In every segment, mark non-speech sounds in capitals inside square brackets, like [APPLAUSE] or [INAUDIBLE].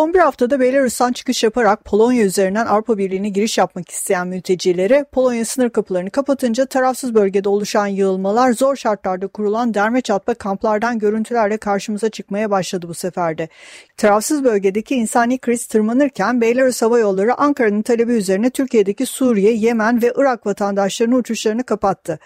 Son bir haftada Belarus'tan çıkış yaparak Polonya üzerinden Avrupa Birliği'ne giriş yapmak isteyen mültecilere Polonya sınır kapılarını kapatınca tarafsız bölgede oluşan yığılmalar zor şartlarda kurulan derme çatma kamplardan görüntülerle karşımıza çıkmaya başladı bu seferde. Tarafsız bölgedeki insani kriz tırmanırken Belarus Hava Yolları Ankara'nın talebi üzerine Türkiye'deki Suriye, Yemen ve Irak vatandaşlarının uçuşlarını kapattı.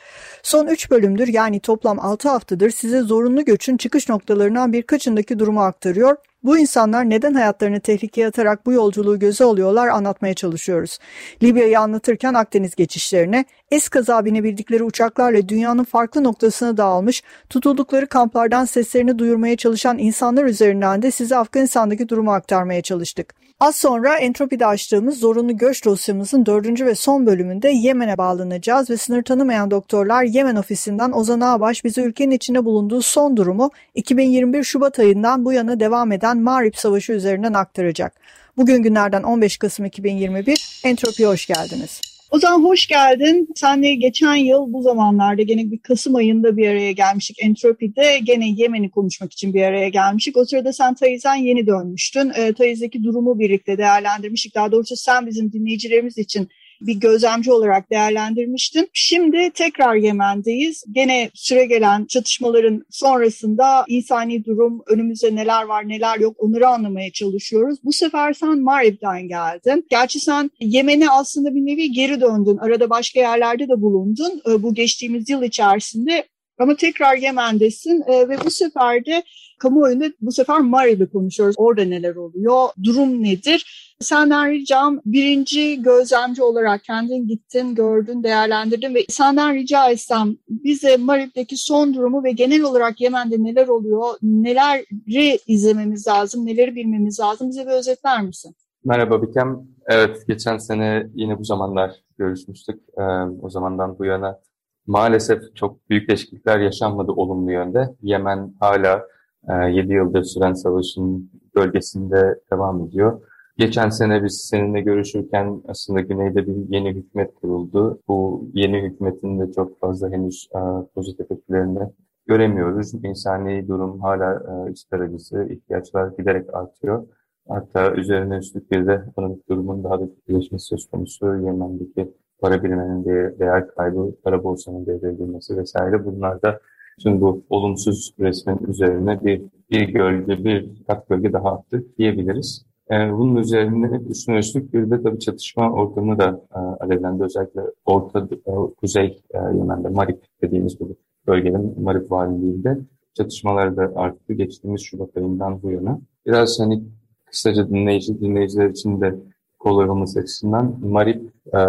Son 3 bölümdür yani toplam 6 haftadır size zorunlu göçün çıkış noktalarından birkaçındaki durumu aktarıyor bu insanlar neden hayatlarını tehlikeye atarak bu yolculuğu göze alıyorlar anlatmaya çalışıyoruz. Libya'yı anlatırken Akdeniz geçişlerine, eskaza binebildikleri uçaklarla dünyanın farklı noktasına dağılmış, tutuldukları kamplardan seslerini duyurmaya çalışan insanlar üzerinden de size Afganistan'daki durumu aktarmaya çalıştık. Az sonra Entropi'de açtığımız zorunlu göç dosyamızın dördüncü ve son bölümünde Yemen'e bağlanacağız ve sınır tanımayan doktorlar Yemen ofisinden Ozan Ağbaş bize ülkenin içinde bulunduğu son durumu 2021 Şubat ayından bu yana devam eden Mağrip Savaşı üzerinden aktaracak. Bugün günlerden 15 Kasım 2021 Entropi'ye hoş geldiniz. O zaman hoş geldin. Senle geçen yıl bu zamanlarda gene bir Kasım ayında bir araya gelmiştik. Entropi'de gene Yemen'i konuşmak için bir araya gelmiştik. O sırada sen Tayiz'den yeni dönmüştün. E, Tayiz'deki durumu birlikte değerlendirmiştik. Daha doğrusu sen bizim dinleyicilerimiz için bir gözlemci olarak değerlendirmiştin. Şimdi tekrar Yemen'deyiz. Gene süre gelen çatışmaların sonrasında insani durum, önümüzde neler var neler yok onları anlamaya çalışıyoruz. Bu sefer sen Marib'den geldin. Gerçi sen Yemen'e aslında bir nevi geri döndün. Arada başka yerlerde de bulundun. Ee, bu geçtiğimiz yıl içerisinde ama tekrar Yemen'desin e, ve bu sefer de kamuoyunda bu sefer Marib'i konuşuyoruz. Orada neler oluyor, durum nedir? Senden ricam birinci gözlemci olarak kendin gittin, gördün, değerlendirdin ve senden rica etsem bize Marib'deki son durumu ve genel olarak Yemen'de neler oluyor, neleri izlememiz lazım, neleri bilmemiz lazım bize bir özetler misin? Merhaba Bikem. Evet, geçen sene yine bu zamanlar görüşmüştük. Ee, o zamandan bu yana maalesef çok büyük değişiklikler yaşanmadı olumlu yönde. Yemen hala e, 7 yıldır süren savaşın bölgesinde devam ediyor. Geçen sene biz seninle görüşürken aslında Güney'de bir yeni hükümet kuruldu. Bu yeni hükümetin de çok fazla henüz e, pozitif etkilerini göremiyoruz. İnsani durum hala e, iç acısı, ihtiyaçlar giderek artıyor. Hatta üzerine üstlük bir de ekonomik durumun daha da kötüleşmesi söz konusu. Yemen'deki para biriminin de değer kaybı, para borsanın devreye girmesi vesaire. Bunlar da tüm bu olumsuz resmin üzerine bir, bir gölge, bir kat gölge daha attı diyebiliriz. E, bunun üzerine üstüne üstlük bir de tabii çatışma ortamı da e, alevlendi. Özellikle Orta e, Kuzey e, Yemen'de Marip dediğimiz bu bölgenin Marip valiliğinde çatışmalar da arttı geçtiğimiz Şubat ayından bu yana. Biraz hani kısaca dinleyici, dinleyiciler için de kolay olması açısından Marip e,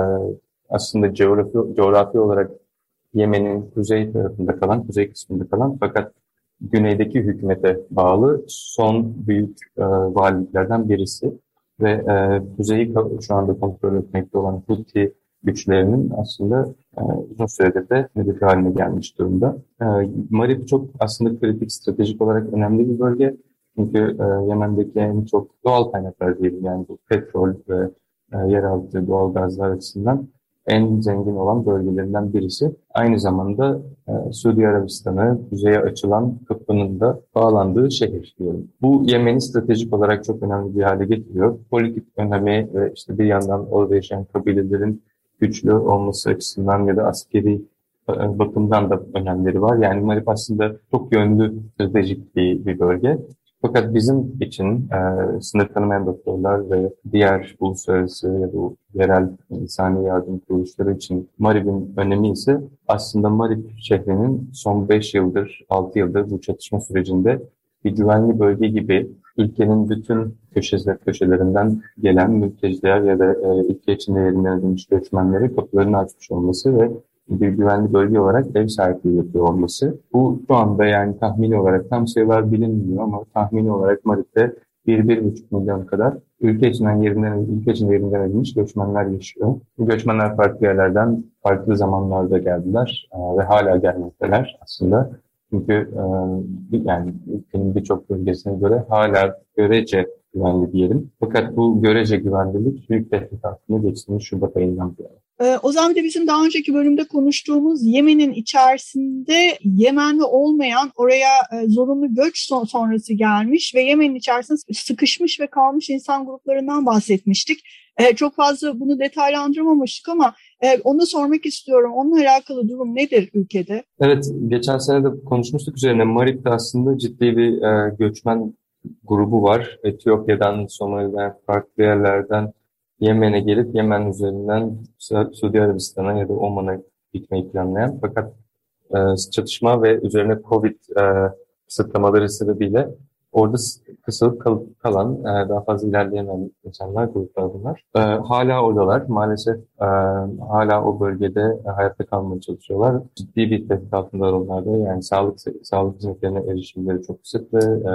aslında coğrafi, coğrafi olarak Yemen'in kuzey tarafında kalan, kuzey kısmında kalan fakat güneydeki hükümete bağlı son büyük e, valiliklerden birisi ve e, kuzeyi şu anda kontrol etmekte olan Houthi güçlerinin aslında e, uzun süredir de hedef haline gelmiş durumda. E, Marib çok aslında kritik, stratejik olarak önemli bir bölge. Çünkü e, Yemen'deki en çok doğal kaynaklar diyelim yani bu petrol ve e, yeraltı doğal gazlar açısından en zengin olan bölgelerinden birisi. Aynı zamanda e, Suudi Arabistan'a kuzeye açılan kapının da bağlandığı şehir diyorum. Bu Yemen'i stratejik olarak çok önemli bir hale getiriyor. Politik önemi ve işte bir yandan orada yaşayan kabilelerin güçlü olması açısından ya da askeri e, bakımdan da önemleri var. Yani Marip aslında çok yönlü stratejik bir, bir bölge. Fakat bizim için e, sınır tanımayan doktorlar ve diğer uluslararası ya da yerel insani yardım kuruluşları için Marib'in önemi ise aslında Marib şehrinin son 5 yıldır, 6 yıldır bu çatışma sürecinde bir güvenli bölge gibi ülkenin bütün köşesi, köşelerinden gelen mülteciler ya da e, ülke içinde yerinden edilmiş göçmenleri kapılarını açmış olması ve bir güvenli bölge olarak ev sahipliği yapıyor olması. Bu şu anda yani tahmini olarak tam sayılar bilinmiyor ama tahmini olarak Marip'te 1-1,5 milyon kadar ülke içinden yerinden, ülke içinde yerinden edilmiş göçmenler yaşıyor. Bu göçmenler farklı yerlerden farklı zamanlarda geldiler e, ve hala gelmekteler aslında. Çünkü e, yani ülkenin birçok bölgesine göre hala görece güvenli diyelim. Fakat bu görece güvenlilik büyük tehdit altında geçtiğimiz Şubat ayından beri. Ee, o zaman bir de bizim daha önceki bölümde konuştuğumuz Yemen'in içerisinde Yemenli olmayan oraya e, zorunlu göç son, sonrası gelmiş ve Yemen'in içerisinde sıkışmış ve kalmış insan gruplarından bahsetmiştik. E, çok fazla bunu detaylandırmamıştık ama e, onu sormak istiyorum. Onunla alakalı durum nedir ülkede? Evet, geçen sene de konuşmuştuk üzerine. Marip'te aslında ciddi bir e, göçmen grubu var. Etiyopya'dan, Somali'den, farklı yerlerden Yemen'e gelip Yemen üzerinden Suudi Arabistan'a ya da Oman'a gitmeyi planlayan fakat e, çatışma ve üzerine Covid e, kısıtlamaları sebebiyle orada kısılıp kal kalan, e, daha fazla ilerleyemeyen insanlar, gruplar bunlar. E, hala oradalar. Maalesef e, hala o bölgede hayatta kalmaya çalışıyorlar. Ciddi bir tehdit altındalar onlar da. Yani sağlık sağlık hizmetlerine erişimleri çok kısıtlı, e,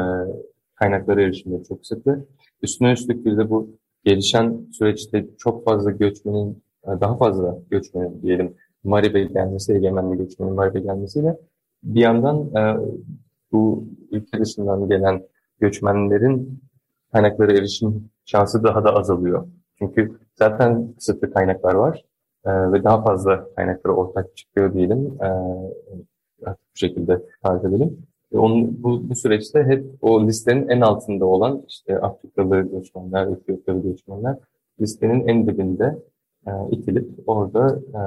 kaynaklara erişimleri çok kısıtlı. Üstüne üstlük bir de bu gelişen süreçte çok fazla göçmenin, daha fazla göçmenin diyelim Marib'e gelmesi, egemenli göçmenin Marib'e gelmesiyle bir yandan e, bu ülke dışından gelen göçmenlerin kaynaklara erişim şansı daha da azalıyor. Çünkü zaten kısıtlı kaynaklar var e, ve daha fazla kaynaklara ortak çıkıyor diyelim. E, bu şekilde tarif edelim. Onun, bu, bu süreçte hep o listenin en altında olan işte Afrikalı göçmenler, Etiyopyalı göçmenler listenin en dibinde e, itilip orada e,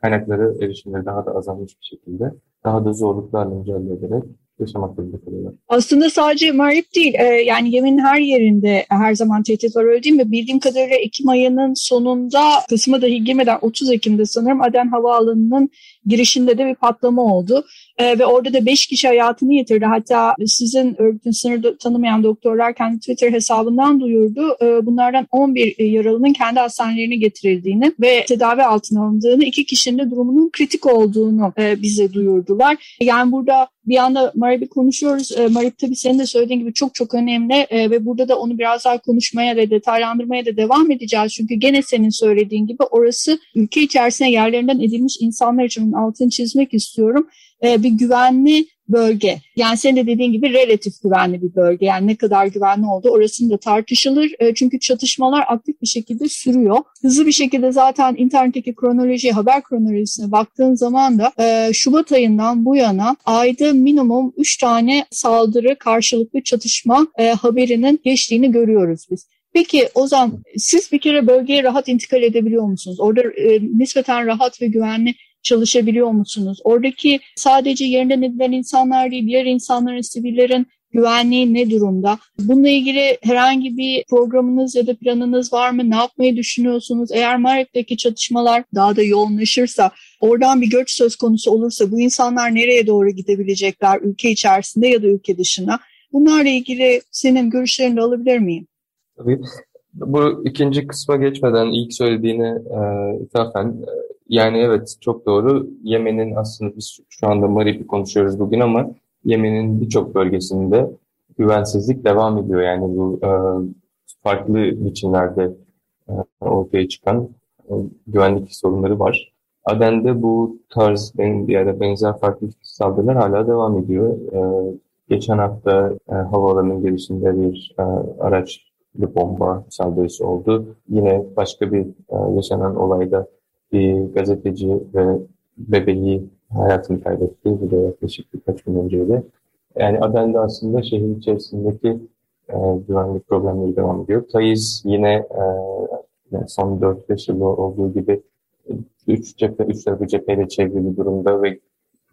kaynakları erişimleri daha da azalmış bir şekilde daha da zorluklarla mücadele ederek yaşamak zorunda kalıyorlar. Aslında sadece Marip değil, e, yani Yemen'in her yerinde her zaman tehdit var öyle değil mi? Bildiğim kadarıyla Ekim ayının sonunda kısmı dahi girmeden 30 Ekim'de sanırım Aden Havaalanı'nın girişinde de bir patlama oldu. E, ve orada da 5 kişi hayatını yitirdi. Hatta sizin örgütün sınır tanımayan doktorlar kendi Twitter hesabından duyurdu. E, bunlardan 11 yaralının kendi hastanelerine getirildiğini ve tedavi altına alındığını, iki kişinin de durumunun kritik olduğunu e, bize duyurdular. Yani burada bir anda Marip'i konuşuyoruz. E, Marip tabii senin de söylediğin gibi çok çok önemli e, ve burada da onu biraz daha konuşmaya ve detaylandırmaya da devam edeceğiz. Çünkü gene senin söylediğin gibi orası ülke içerisinde yerlerinden edilmiş insanlar için altını çizmek istiyorum. E, bir güvenli bölge. Yani senin de dediğin gibi relatif güvenli bir bölge. Yani ne kadar güvenli oldu orasında tartışılır. E, çünkü çatışmalar aktif bir şekilde sürüyor. Hızlı bir şekilde zaten internetteki kronoloji, haber kronolojisine baktığın zaman da e, Şubat ayından bu yana ayda minimum 3 tane saldırı, karşılıklı çatışma haberinin geçtiğini görüyoruz biz. Peki o zaman siz bir kere bölgeye rahat intikal edebiliyor musunuz? Orada e, nispeten rahat ve güvenli çalışabiliyor musunuz? Oradaki sadece yerinden edilen insanlar değil, diğer insanların, sivillerin güvenliği ne durumda? Bununla ilgili herhangi bir programınız ya da planınız var mı? Ne yapmayı düşünüyorsunuz? Eğer Marip'teki çatışmalar daha da yoğunlaşırsa, oradan bir göç söz konusu olursa bu insanlar nereye doğru gidebilecekler? Ülke içerisinde ya da ülke dışına? Bunlarla ilgili senin görüşlerini de alabilir miyim? Tabii. Bu ikinci kısma geçmeden ilk söylediğine e, ithafen e, yani evet çok doğru. Yemen'in aslında biz şu anda Marib'i konuşuyoruz bugün ama Yemen'in birçok bölgesinde güvensizlik devam ediyor. Yani bu e, farklı biçimlerde e, ortaya çıkan e, güvenlik sorunları var. Aden'de bu tarz ya da benzer farklı saldırılar hala devam ediyor. E, geçen hafta e, havaalanının girişinde bir e, araç bir bomba saldırısı oldu. Yine başka bir e, yaşanan olayda bir gazeteci ve bebeği hayatını kaybetti. Bu da yaklaşık birkaç gün önceydi. Yani Aden'de aslında şehir içerisindeki e, güvenlik problemleri devam ediyor. Taiz yine e, yani son 4-5 yıl olduğu gibi üç cephe, üç tarafı cepheyle çevrili durumda ve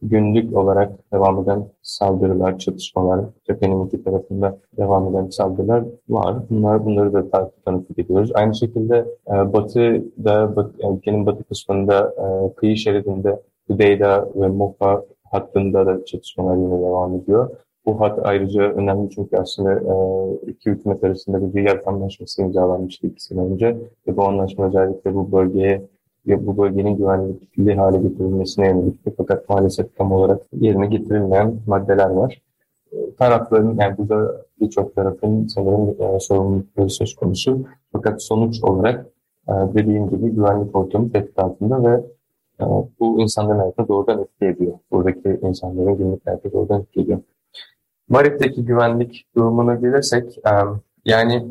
günlük olarak devam eden saldırılar, çatışmalar, cephenin iki tarafında devam eden saldırılar var. Bunlar bunları da takip tanıklık ediyoruz. Aynı şekilde e, batıda, bat, ülkenin batı kısmında e, kıyı şeridinde Hüdeyda ve Mofa hattında da çatışmalar yine devam ediyor. Bu hat ayrıca önemli çünkü aslında e, iki hükümet arasında bir Riyad Anlaşması imzalanmıştı iki önce ve bu anlaşma özellikle bu bölgeye bu bölgenin güvenlikli hale getirilmesine yönelikti. Fakat maalesef tam olarak yerine getirilmeyen maddeler var. tarafların yani burada birçok tarafın sanırım e, sorumlulukları söz konusu. Fakat sonuç olarak e, dediğim gibi güvenlik ortamı tehdit altında ve e, bu insanların hayatına doğrudan etki ediyor. Buradaki insanların günlük hayatına doğrudan etki ediyor. Marip'teki güvenlik durumuna gelirsek e, yani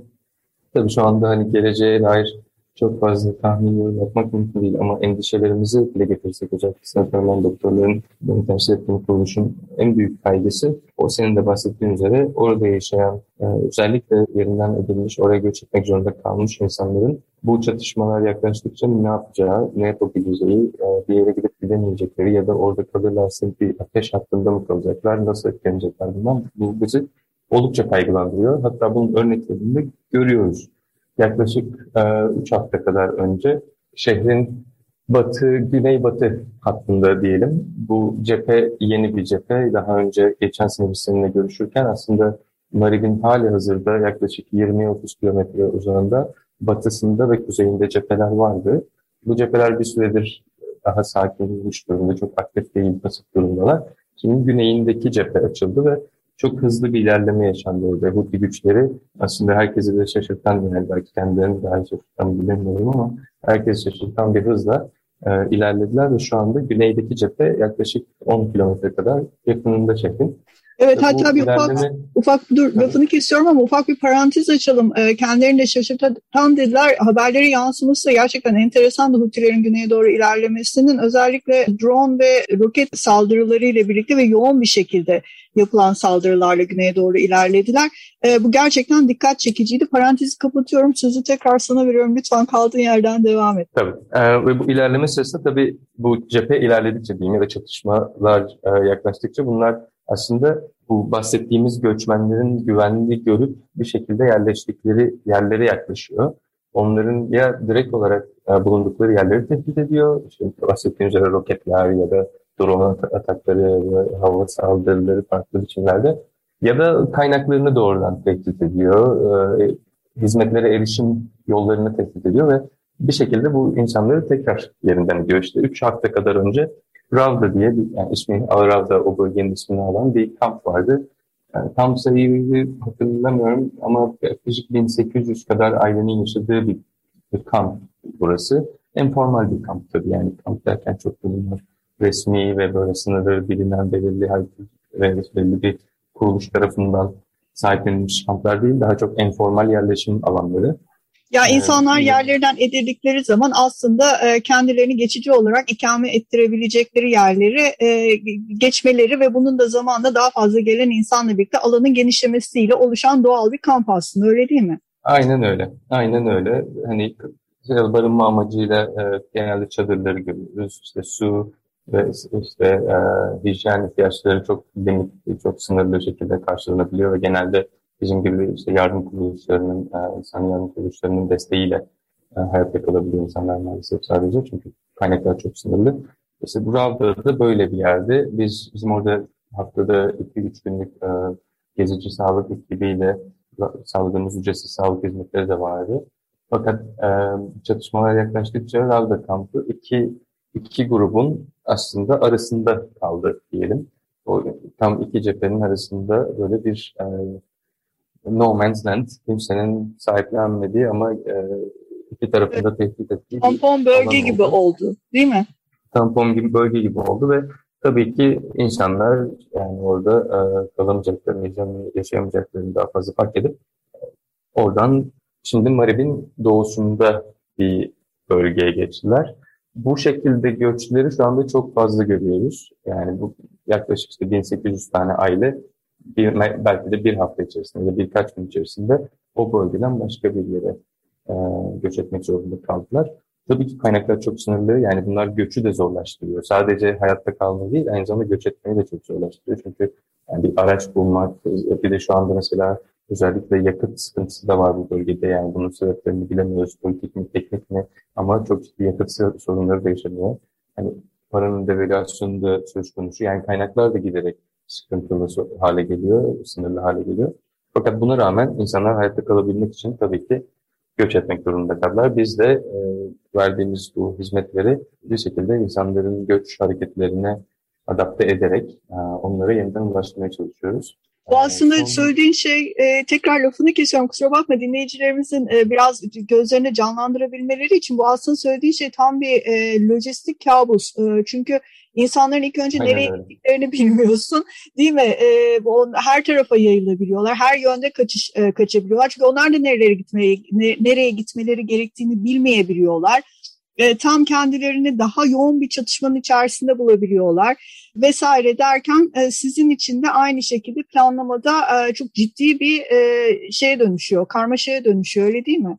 tabii şu anda hani geleceğe dair çok fazla tahmin yorum yapmak mümkün değil ama endişelerimizi bile getirsek özellikle sınıflarından doktorların beni temsil ettiğim kuruluşun en büyük kaygısı o senin de bahsettiğin üzere orada yaşayan e, özellikle yerinden edilmiş oraya göç etmek zorunda kalmış insanların bu çatışmalar yaklaştıkça ne yapacağı, ne yapabileceği, e, bir yere gidip gidemeyecekleri ya da orada kalırlarsa bir ateş hattında mı kalacaklar, nasıl etkilenecekler bundan bu bizi oldukça kaygılandırıyor. Hatta bunun örneklerini de görüyoruz yaklaşık 3 e, hafta kadar önce şehrin batı, güneybatı hattında diyelim. Bu cephe yeni bir cephe. Daha önce geçen sene biz seninle görüşürken aslında Marib'in hali hazırda yaklaşık 20-30 kilometre uzağında batısında ve kuzeyinde cepheler vardı. Bu cepheler bir süredir daha sakinleşmiş durumda, çok aktif değil, pasif durumdalar. Şimdi güneyindeki cephe açıldı ve çok hızlı bir ilerleme yaşandı orada. Huti güçleri aslında herkesi de şaşırtan yani belki kendilerini daha şaşırtan bilemiyorum ama herkes şaşırtan bir hızla e, ilerlediler ve şu anda güneydeki cephe yaklaşık 10 kilometre kadar yakınında şehrin. Evet işte hatta bir ilerleme... ufak, ufak dur lafını kesiyorum ama ufak bir parantez açalım. E, kendilerini de şaşırtan dediler. Haberleri yansıması gerçekten enteresan da Hutilerin güneye doğru ilerlemesinin özellikle drone ve roket saldırıları ile birlikte ve yoğun bir şekilde yapılan saldırılarla güneye doğru ilerlediler. E, bu gerçekten dikkat çekiciydi. Parantezi kapatıyorum. Sözü tekrar sana veriyorum. Lütfen kaldığın yerden devam et. Tabii. E, ve bu ilerleme sırasında tabii bu cephe ilerledikçe diyeyim ya da çatışmalar e, yaklaştıkça bunlar aslında bu bahsettiğimiz göçmenlerin güvenli görüp bir şekilde yerleştikleri yerlere yaklaşıyor. Onların ya direkt olarak e, bulundukları yerleri tehdit ediyor. İşte bahsettiğim üzere roketler ya da drone atakları ve hava saldırıları farklı biçimlerde ya da kaynaklarını doğrudan tehdit ediyor. Hizmetlere erişim yollarını tehdit ediyor ve bir şekilde bu insanları tekrar yerinden ediyor. İşte 3 hafta kadar önce Ravda diye bir, yani ismi Ravda o bölgenin ismini alan bir kamp vardı. Yani tam sayıyı hatırlamıyorum ama yaklaşık 1800 kadar ailenin yaşadığı bir, bir kamp burası. En formal bir kamp tabii yani kamp derken çok bulunur. Resmi ve böyle sınırları bilinen belirli ve belirli bir kuruluş tarafından sahiplenilmiş kamplar değil, daha çok informal yerleşim alanları. Ya insanlar yerlerinden edildikleri zaman aslında e, kendilerini geçici olarak ikame ettirebilecekleri yerleri e, geçmeleri ve bunun da zamanla daha fazla gelen insanla birlikte alanın genişlemesiyle oluşan doğal bir kamp aslında öyle değil mi? Aynen öyle. Aynen öyle. Hani barınma amacıyla e, genelde çadırları görüyoruz. İşte su ve işte e, hijyen ihtiyaçları çok limitli, çok sınırlı şekilde karşılanabiliyor ve genelde bizim gibi işte yardım kuruluşlarının, e, insan yardım kuruluşlarının desteğiyle e, hayatta kalabiliyor insanlar maalesef sadece çünkü kaynaklar çok sınırlı. İşte bu Ravda da böyle bir yerde. Biz bizim orada haftada 2-3 günlük e, gezici sağlık ekibiyle sağladığımız ücretsiz sağlık hizmetleri de vardı. Fakat e, çatışmalar yaklaştıkça Ravda kampı iki, iki grubun aslında arasında kaldı diyelim. O tam iki cephenin arasında böyle bir e, no man's land, kimsenin sahiplenmediği ama e, iki tarafında evet. tehdit ettiği Tampon bölge gibi oldu. oldu değil mi? Tampon gibi bölge gibi oldu ve tabii ki insanlar yani orada e, kalamayacaklarını, yaşayamayacaklarını daha fazla fark edip oradan şimdi Marib'in doğusunda bir bölgeye geçtiler. Bu şekilde göçleri şu anda çok fazla görüyoruz. Yani bu yaklaşık işte 1800 tane aile bir, belki de bir hafta içerisinde ya birkaç gün içerisinde o bölgeden başka bir yere e, göç etmek zorunda kaldılar. Tabii ki kaynaklar çok sınırlı. Yani bunlar göçü de zorlaştırıyor. Sadece hayatta kalmayı değil, aynı zamanda göç etmeyi de çok zorlaştırıyor. Çünkü yani bir araç bulmak, bir de şu anda mesela özellikle yakıt sıkıntısı da var bu bölgede. Yani bunun sebeplerini bilemiyoruz. Politik mi, teknik mi? Ama çok ciddi yakıt sorunları da yaşanıyor. Yani paranın devalüasyonu da söz konusu. Yani kaynaklar da giderek sıkıntılı hale geliyor, sınırlı hale geliyor. Fakat buna rağmen insanlar hayatta kalabilmek için tabii ki göç etmek durumunda kaldılar. Biz de e, verdiğimiz bu hizmetleri bir şekilde insanların göç hareketlerine adapte ederek e, onlara yeniden ulaştırmaya çalışıyoruz. Bu aslında Son... söylediğin şey e, tekrar lafını kesiyorum kusura bakma dinleyicilerimizin e, biraz gözlerini canlandırabilmeleri için bu aslında söylediğin şey tam bir e, lojistik kabus. E, çünkü insanların ilk önce Aynen nereye öyle. gittiklerini [LAUGHS] bilmiyorsun değil mi? E, on, her tarafa yayılabiliyorlar. Her yönde kaçış e, kaçabiliyorlar. Çünkü onlar da nerelere gitmeye ne, nereye gitmeleri gerektiğini bilmeyebiliyorlar e, tam kendilerini daha yoğun bir çatışmanın içerisinde bulabiliyorlar vesaire derken e, sizin için de aynı şekilde planlamada e, çok ciddi bir e, şeye dönüşüyor, karmaşaya dönüşüyor öyle değil mi?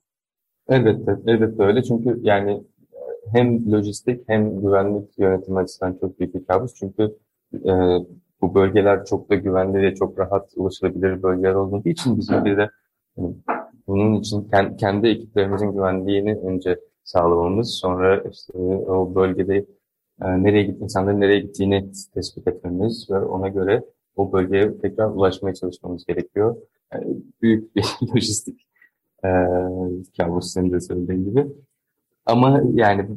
Elbette, elbette öyle çünkü yani e, hem lojistik hem güvenlik yönetimi açısından çok büyük bir kabus çünkü e, bu bölgeler çok da güvenli ve çok rahat ulaşılabilir bölgeler olduğu için bizim bir de yani bunun için kendi ekiplerimizin güvenliğini önce sağlamamız, sonra işte o bölgede e, nereye git, insanların nereye gittiğini tespit etmemiz ve ona göre o bölgeye tekrar ulaşmaya çalışmamız gerekiyor. Yani büyük bir [LAUGHS] lojistik e, kabus senin de söylediğin gibi. Ama yani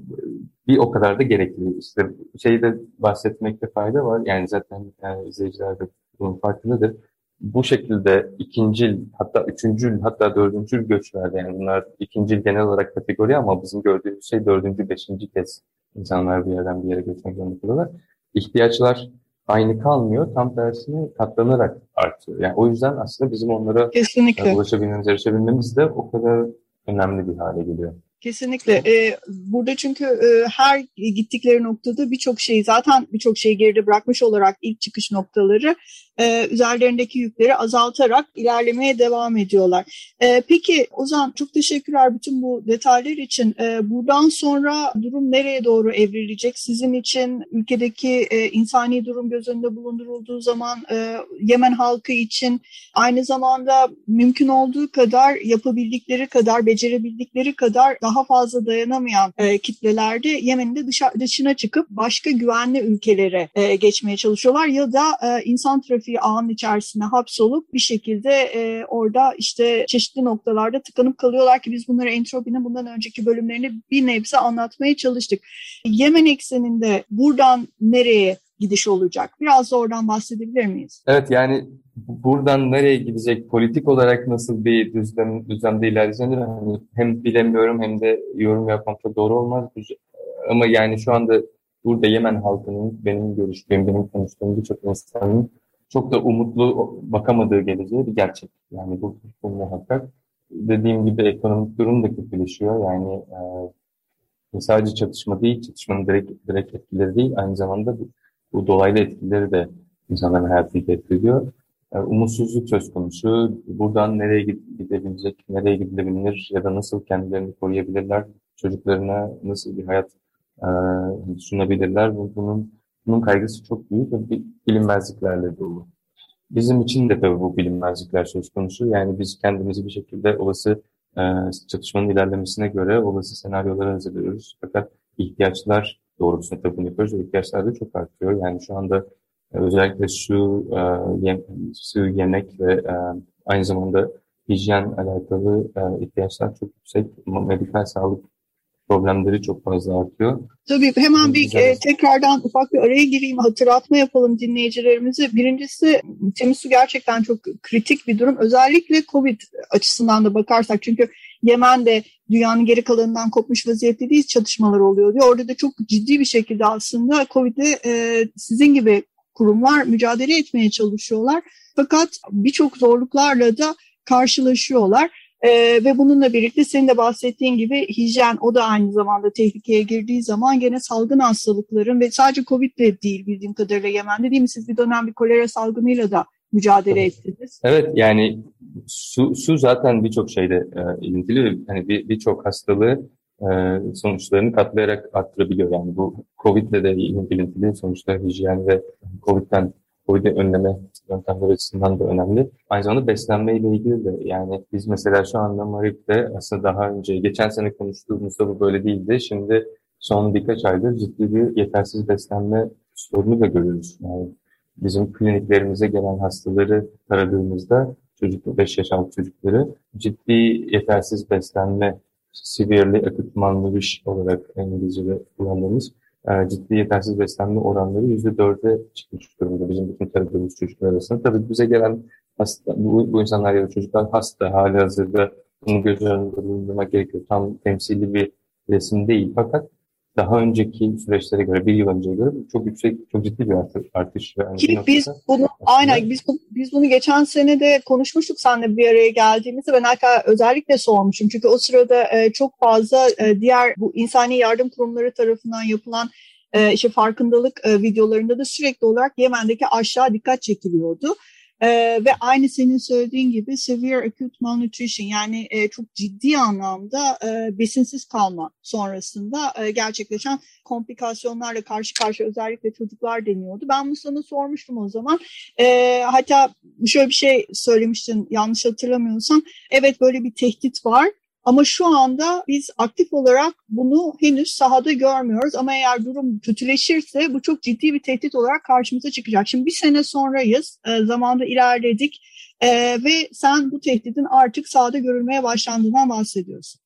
bir o kadar da gerekli. İşte şeyde bahsetmekte fayda var. Yani zaten yani izleyiciler de bunun farkındadır bu şekilde ikincil hatta üçüncül hatta dördüncül göçlerde yani bunlar ikincil genel olarak kategori ama bizim gördüğümüz şey dördüncü, beşinci kez insanlar bir yerden bir yere göçmek zorunda kalıyorlar. İhtiyaçlar aynı kalmıyor. Tam tersine katlanarak artıyor. Yani o yüzden aslında bizim onlara Kesinlikle. ulaşabilmemiz, erişebilmemiz de o kadar önemli bir hale geliyor. Kesinlikle. Ee, burada çünkü e, her gittikleri noktada birçok şeyi zaten birçok şeyi geride bırakmış olarak ilk çıkış noktaları e, üzerlerindeki yükleri azaltarak ilerlemeye devam ediyorlar. E, peki Ozan çok teşekkürler bütün bu detaylar için. E, buradan sonra durum nereye doğru evrilecek? Sizin için ülkedeki e, insani durum göz önünde bulundurulduğu zaman e, Yemen halkı için aynı zamanda mümkün olduğu kadar yapabildikleri kadar, becerebildikleri kadar daha fazla dayanamayan e, kitlelerde Yemen'in de dışa, dışına çıkıp başka güvenli ülkelere e, geçmeye çalışıyorlar ya da e, insan trafiği ağının içerisine hapsolup bir şekilde e, orada işte çeşitli noktalarda tıkanıp kalıyorlar ki biz bunları entropinin bundan önceki bölümlerini bir nebze anlatmaya çalıştık. Yemen ekseninde buradan nereye gidiş olacak? Biraz da oradan bahsedebilir miyiz? Evet yani buradan nereye gidecek, politik olarak nasıl bir düzlem, düzlemde ilerleyeceğini hani hem bilemiyorum hem de yorum yapmam çok doğru olmaz. Ama yani şu anda burada Yemen halkının benim görüştüğüm, benim konuştuğum birçok insanın çok da umutlu bakamadığı geleceği bir gerçek. Yani bu, bu muhakkak. Dediğim gibi ekonomik durum da kötüleşiyor. Yani e, sadece çatışma değil, çatışmanın direkt, direkt etkileri değil, aynı zamanda bu, bu dolaylı etkileri de insanların hayatını etkiliyor. E, umutsuzluk söz konusu. Buradan nereye gidebilecek, nereye gidilebilir ya da nasıl kendilerini koruyabilirler, çocuklarına nasıl bir hayat e, sunabilirler. Bunun bunun kaygısı çok büyük ve bilinmezliklerle dolu. Bizim için de tabii bu bilinmezlikler söz konusu. Yani biz kendimizi bir şekilde olası e, çatışmanın ilerlemesine göre olası senaryoları hazırlıyoruz. Fakat ihtiyaçlar doğrultusunda tabii bunu yapıyoruz ve ihtiyaçlar da çok artıyor. Yani şu anda e, özellikle su, e, yem, su, yemek ve e, aynı zamanda hijyen alakalı e, ihtiyaçlar çok yüksek. Medikal sağlık problemleri çok fazla artıyor. Tabii hemen bir e, tekrardan ufak bir araya gireyim, hatırlatma yapalım dinleyicilerimize. Birincisi temiz su gerçekten çok kritik bir durum. Özellikle COVID açısından da bakarsak çünkü Yemen'de dünyanın geri kalanından kopmuş vaziyette değil çatışmalar oluyor diyor. Orada da çok ciddi bir şekilde aslında COVID'e e, sizin gibi kurumlar mücadele etmeye çalışıyorlar. Fakat birçok zorluklarla da karşılaşıyorlar. Ee, ve bununla birlikte senin de bahsettiğin gibi hijyen o da aynı zamanda tehlikeye girdiği zaman gene salgın hastalıkların ve sadece Covid de değil bildiğim kadarıyla Yemen'de değil mi? Siz bir dönem bir kolera salgınıyla da mücadele evet. ettiniz. Evet yani su, su zaten birçok şeyde e, ilintili. Hani birçok bir hastalığı e, sonuçlarını katlayarak arttırabiliyor. Yani bu Covid'le de ilintili sonuçta hijyen ve Covid'den COVID'i önleme yöntemleri açısından da önemli. Aynı zamanda beslenme ile ilgili de yani biz mesela şu anda Marip'te aslında daha önce geçen sene konuştuğumuzda bu böyle değildi. Şimdi son birkaç aydır ciddi bir yetersiz beslenme sorunu da görüyoruz. Yani bizim kliniklerimize gelen hastaları taradığımızda çocuk 5 yaş altı çocukları ciddi yetersiz beslenme severely acute malnourish olarak İngilizce'de kullandığımız e, ciddi yetersiz beslenme oranları %4'e çıkmış durumda bizim bütün taradığımız çocuklar arasında. Tabii bize gelen hasta, bu, bu insanlar ya da çocuklar hasta hali hazırda bunu göz önünde bulundurmak gerekiyor. Tam temsili bir resim değil fakat daha önceki süreçlere göre, bir yıl önceye göre çok yüksek, çok ciddi bir artış. Yani Ki biz bunu, aynen biz, biz bunu geçen sene de konuşmuştuk seninle bir araya geldiğimizde. Ben hatta özellikle sormuşum. Çünkü o sırada e, çok fazla e, diğer bu insani yardım kurumları tarafından yapılan e, işte farkındalık e, videolarında da sürekli olarak Yemen'deki aşağı dikkat çekiliyordu. Ee, ve aynı senin söylediğin gibi severe acute malnutrition yani e, çok ciddi anlamda e, besinsiz kalma sonrasında e, gerçekleşen komplikasyonlarla karşı karşıya özellikle çocuklar deniyordu. Ben bunu sana sormuştum o zaman. E, hatta şöyle bir şey söylemiştin yanlış hatırlamıyorsam. Evet böyle bir tehdit var ama şu anda biz aktif olarak bunu henüz sahada görmüyoruz. Ama eğer durum kötüleşirse bu çok ciddi bir tehdit olarak karşımıza çıkacak. Şimdi bir sene sonrayız, e, zamanda ilerledik e, ve sen bu tehditin artık sahada görülmeye başlandığından bahsediyorsun.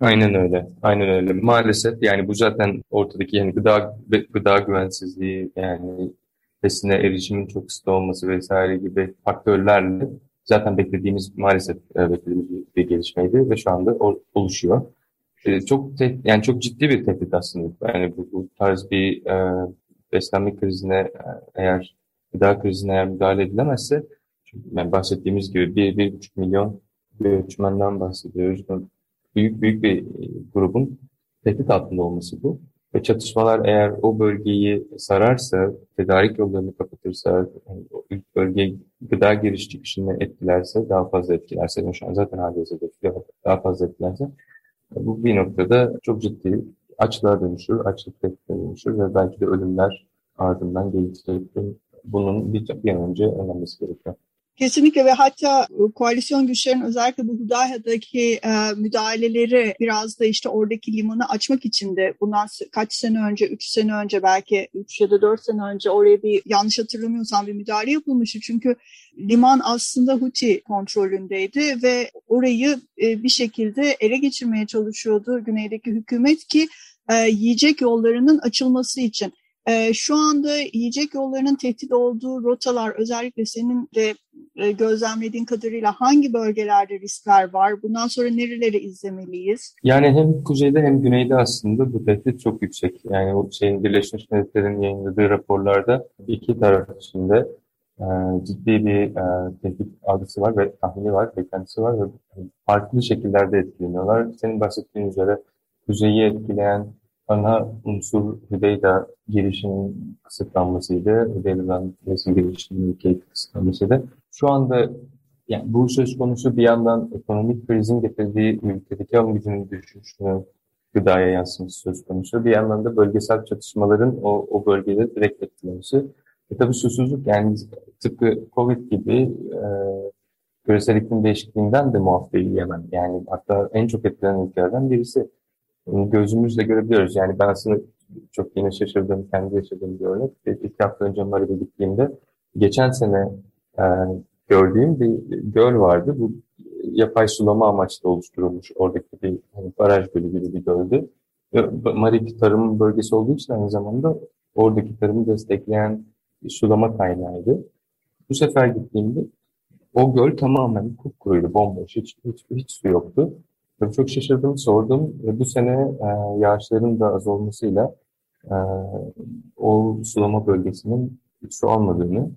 Aynen öyle. Aynen öyle. Maalesef yani bu zaten ortadaki yani gıda gıda güvensizliği yani besine erişimin çok kısıtlı olması vesaire gibi faktörlerle zaten beklediğimiz maalesef e, beklediğimiz bir gelişmeydi ve şu anda oluşuyor. E, çok te, yani çok ciddi bir tehdit aslında. Yani bu, bu tarz bir e, beslenme krizine e, eğer gıda krizine eğer müdahale edilemezse yani bahsettiğimiz gibi bir, bir buçuk milyon göçmenden bahsediyoruz. Büyük büyük bir grubun tehdit altında olması bu. Ve çatışmalar eğer o bölgeyi sararsa, tedarik yollarını kapatırsa, yani bölge gıda giriş çıkışını etkilerse, daha fazla etkilerse, şu an zaten halihazırda daha fazla etkilerse, bu bir noktada çok ciddi açlığa dönüşür, açlık tehditine dönüşür ve belki de ölümler ardından gelecektir. Bunun bir, bir an önce önlenmesi gerekiyor. Kesinlikle ve hatta e, koalisyon güçlerinin özellikle bu Hudayha'daki e, müdahaleleri biraz da işte oradaki limanı açmak için de bundan kaç sene önce, 3 sene önce belki 3 ya da 4 sene önce oraya bir yanlış hatırlamıyorsam bir müdahale yapılmıştı. Çünkü liman aslında Huti kontrolündeydi ve orayı e, bir şekilde ele geçirmeye çalışıyordu güneydeki hükümet ki e, yiyecek yollarının açılması için. E, şu anda yiyecek yollarının tehdit olduğu rotalar özellikle senin de e, gözlemlediğin kadarıyla hangi bölgelerde riskler var? Bundan sonra nereleri izlemeliyiz? Yani hem kuzeyde hem güneyde aslında bu tehdit çok yüksek. Yani o şeyin Birleşmiş Milletler'in yayınladığı raporlarda iki taraf içinde e, ciddi bir e, tehdit algısı var ve tahmini var, beklentisi var ve farklı şekillerde etkileniyorlar. Senin bahsettiğin üzere kuzeyi etkileyen ana unsur Hüdeyda girişinin kısıtlanmasıydı. Hüdeyda'dan resim girişinin kısıtlanmasıydı. Şu anda yani bu söz konusu bir yandan ekonomik krizin getirdiği ülkedeki alım gücünün düşüşünü gıdaya yansıması söz konusu. Bir yandan da bölgesel çatışmaların o, o bölgede direkt etkilemesi. E tabii susuzluk yani tıpkı Covid gibi e, küresel iklim değişikliğinden de muaf değil Yemen. Yani hatta en çok etkilenen ülkelerden birisi gözümüzle görebiliyoruz. Yani ben aslında çok yine şaşırdığım, kendi yaşadığım bir örnek. İki hafta önce Maraş'a gittiğimde geçen sene e, gördüğüm bir göl vardı. Bu yapay sulama amaçlı oluşturulmuş oradaki bir hani baraj gölü gibi bir göldü. Marif tarım bölgesi olduğu için aynı zamanda oradaki tarımı destekleyen sulama kaynağıydı. Bu sefer gittiğimde o göl tamamen kupkuruydu, bomboş, hiç, hiç, hiç su yoktu. Tabii çok şaşırdım, sordum. Bu sene e, yağışların da az olmasıyla e, o sulama bölgesinin su almadığını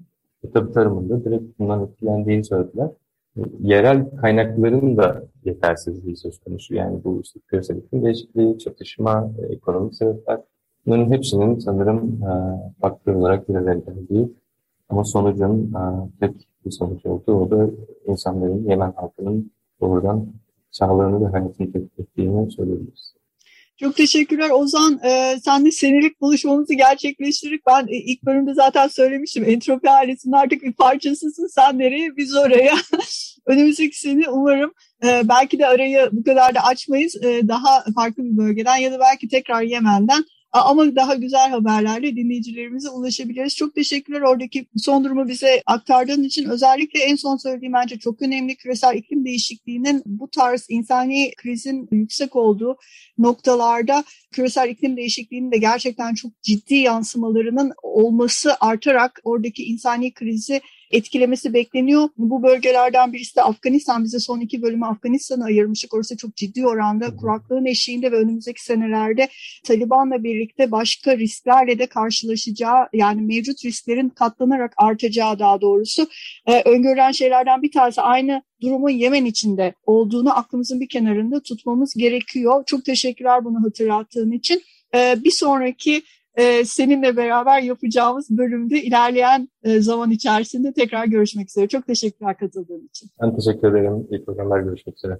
ve tabii tarımında direkt bundan etkilendiğini söylediler. E, yerel kaynakların da yetersizliği söz konusu. Yani bu işte küresel değişikliği, çatışma, e, ekonomik sebepler. Bunların hepsinin sanırım e, faktör olarak bir araya geldiği ama sonucun e, tek bir sonuç oldu. O da insanların, Yemen halkının doğrudan sağlığını ve hayatını tehdit ettiğini söyleyebiliriz. Çok teşekkürler Ozan. Ee, sen de senelik buluşmamızı gerçekleştirdik. Ben e, ilk bölümde zaten söylemiştim. Entropi ailesinin artık bir parçasısın. Sen nereye biz oraya. [LAUGHS] Önümüzdeki sene umarım e, belki de arayı bu kadar da açmayız. E, daha farklı bir bölgeden ya da belki tekrar Yemen'den ama daha güzel haberlerle dinleyicilerimize ulaşabiliriz. Çok teşekkürler oradaki son durumu bize aktardığın için. Özellikle en son söylediğim bence çok önemli küresel iklim değişikliğinin bu tarz insani krizin yüksek olduğu noktalarda küresel iklim değişikliğinin de gerçekten çok ciddi yansımalarının olması artarak oradaki insani krizi etkilemesi bekleniyor. Bu bölgelerden birisi de Afganistan. Bize son iki bölümü Afganistan'a ayırmıştık. Orası çok ciddi oranda kuraklığın eşiğinde ve önümüzdeki senelerde Taliban'la birlikte başka risklerle de karşılaşacağı yani mevcut risklerin katlanarak artacağı daha doğrusu e, öngörülen şeylerden bir tanesi aynı durumun Yemen içinde olduğunu aklımızın bir kenarında tutmamız gerekiyor. Çok teşekkürler bunu hatırlattığın için. E, bir sonraki e, seninle beraber yapacağımız bölümde ilerleyen e, zaman içerisinde tekrar görüşmek üzere. Çok teşekkürler katıldığın için. Ben teşekkür ederim. İyi programlar görüşmek üzere.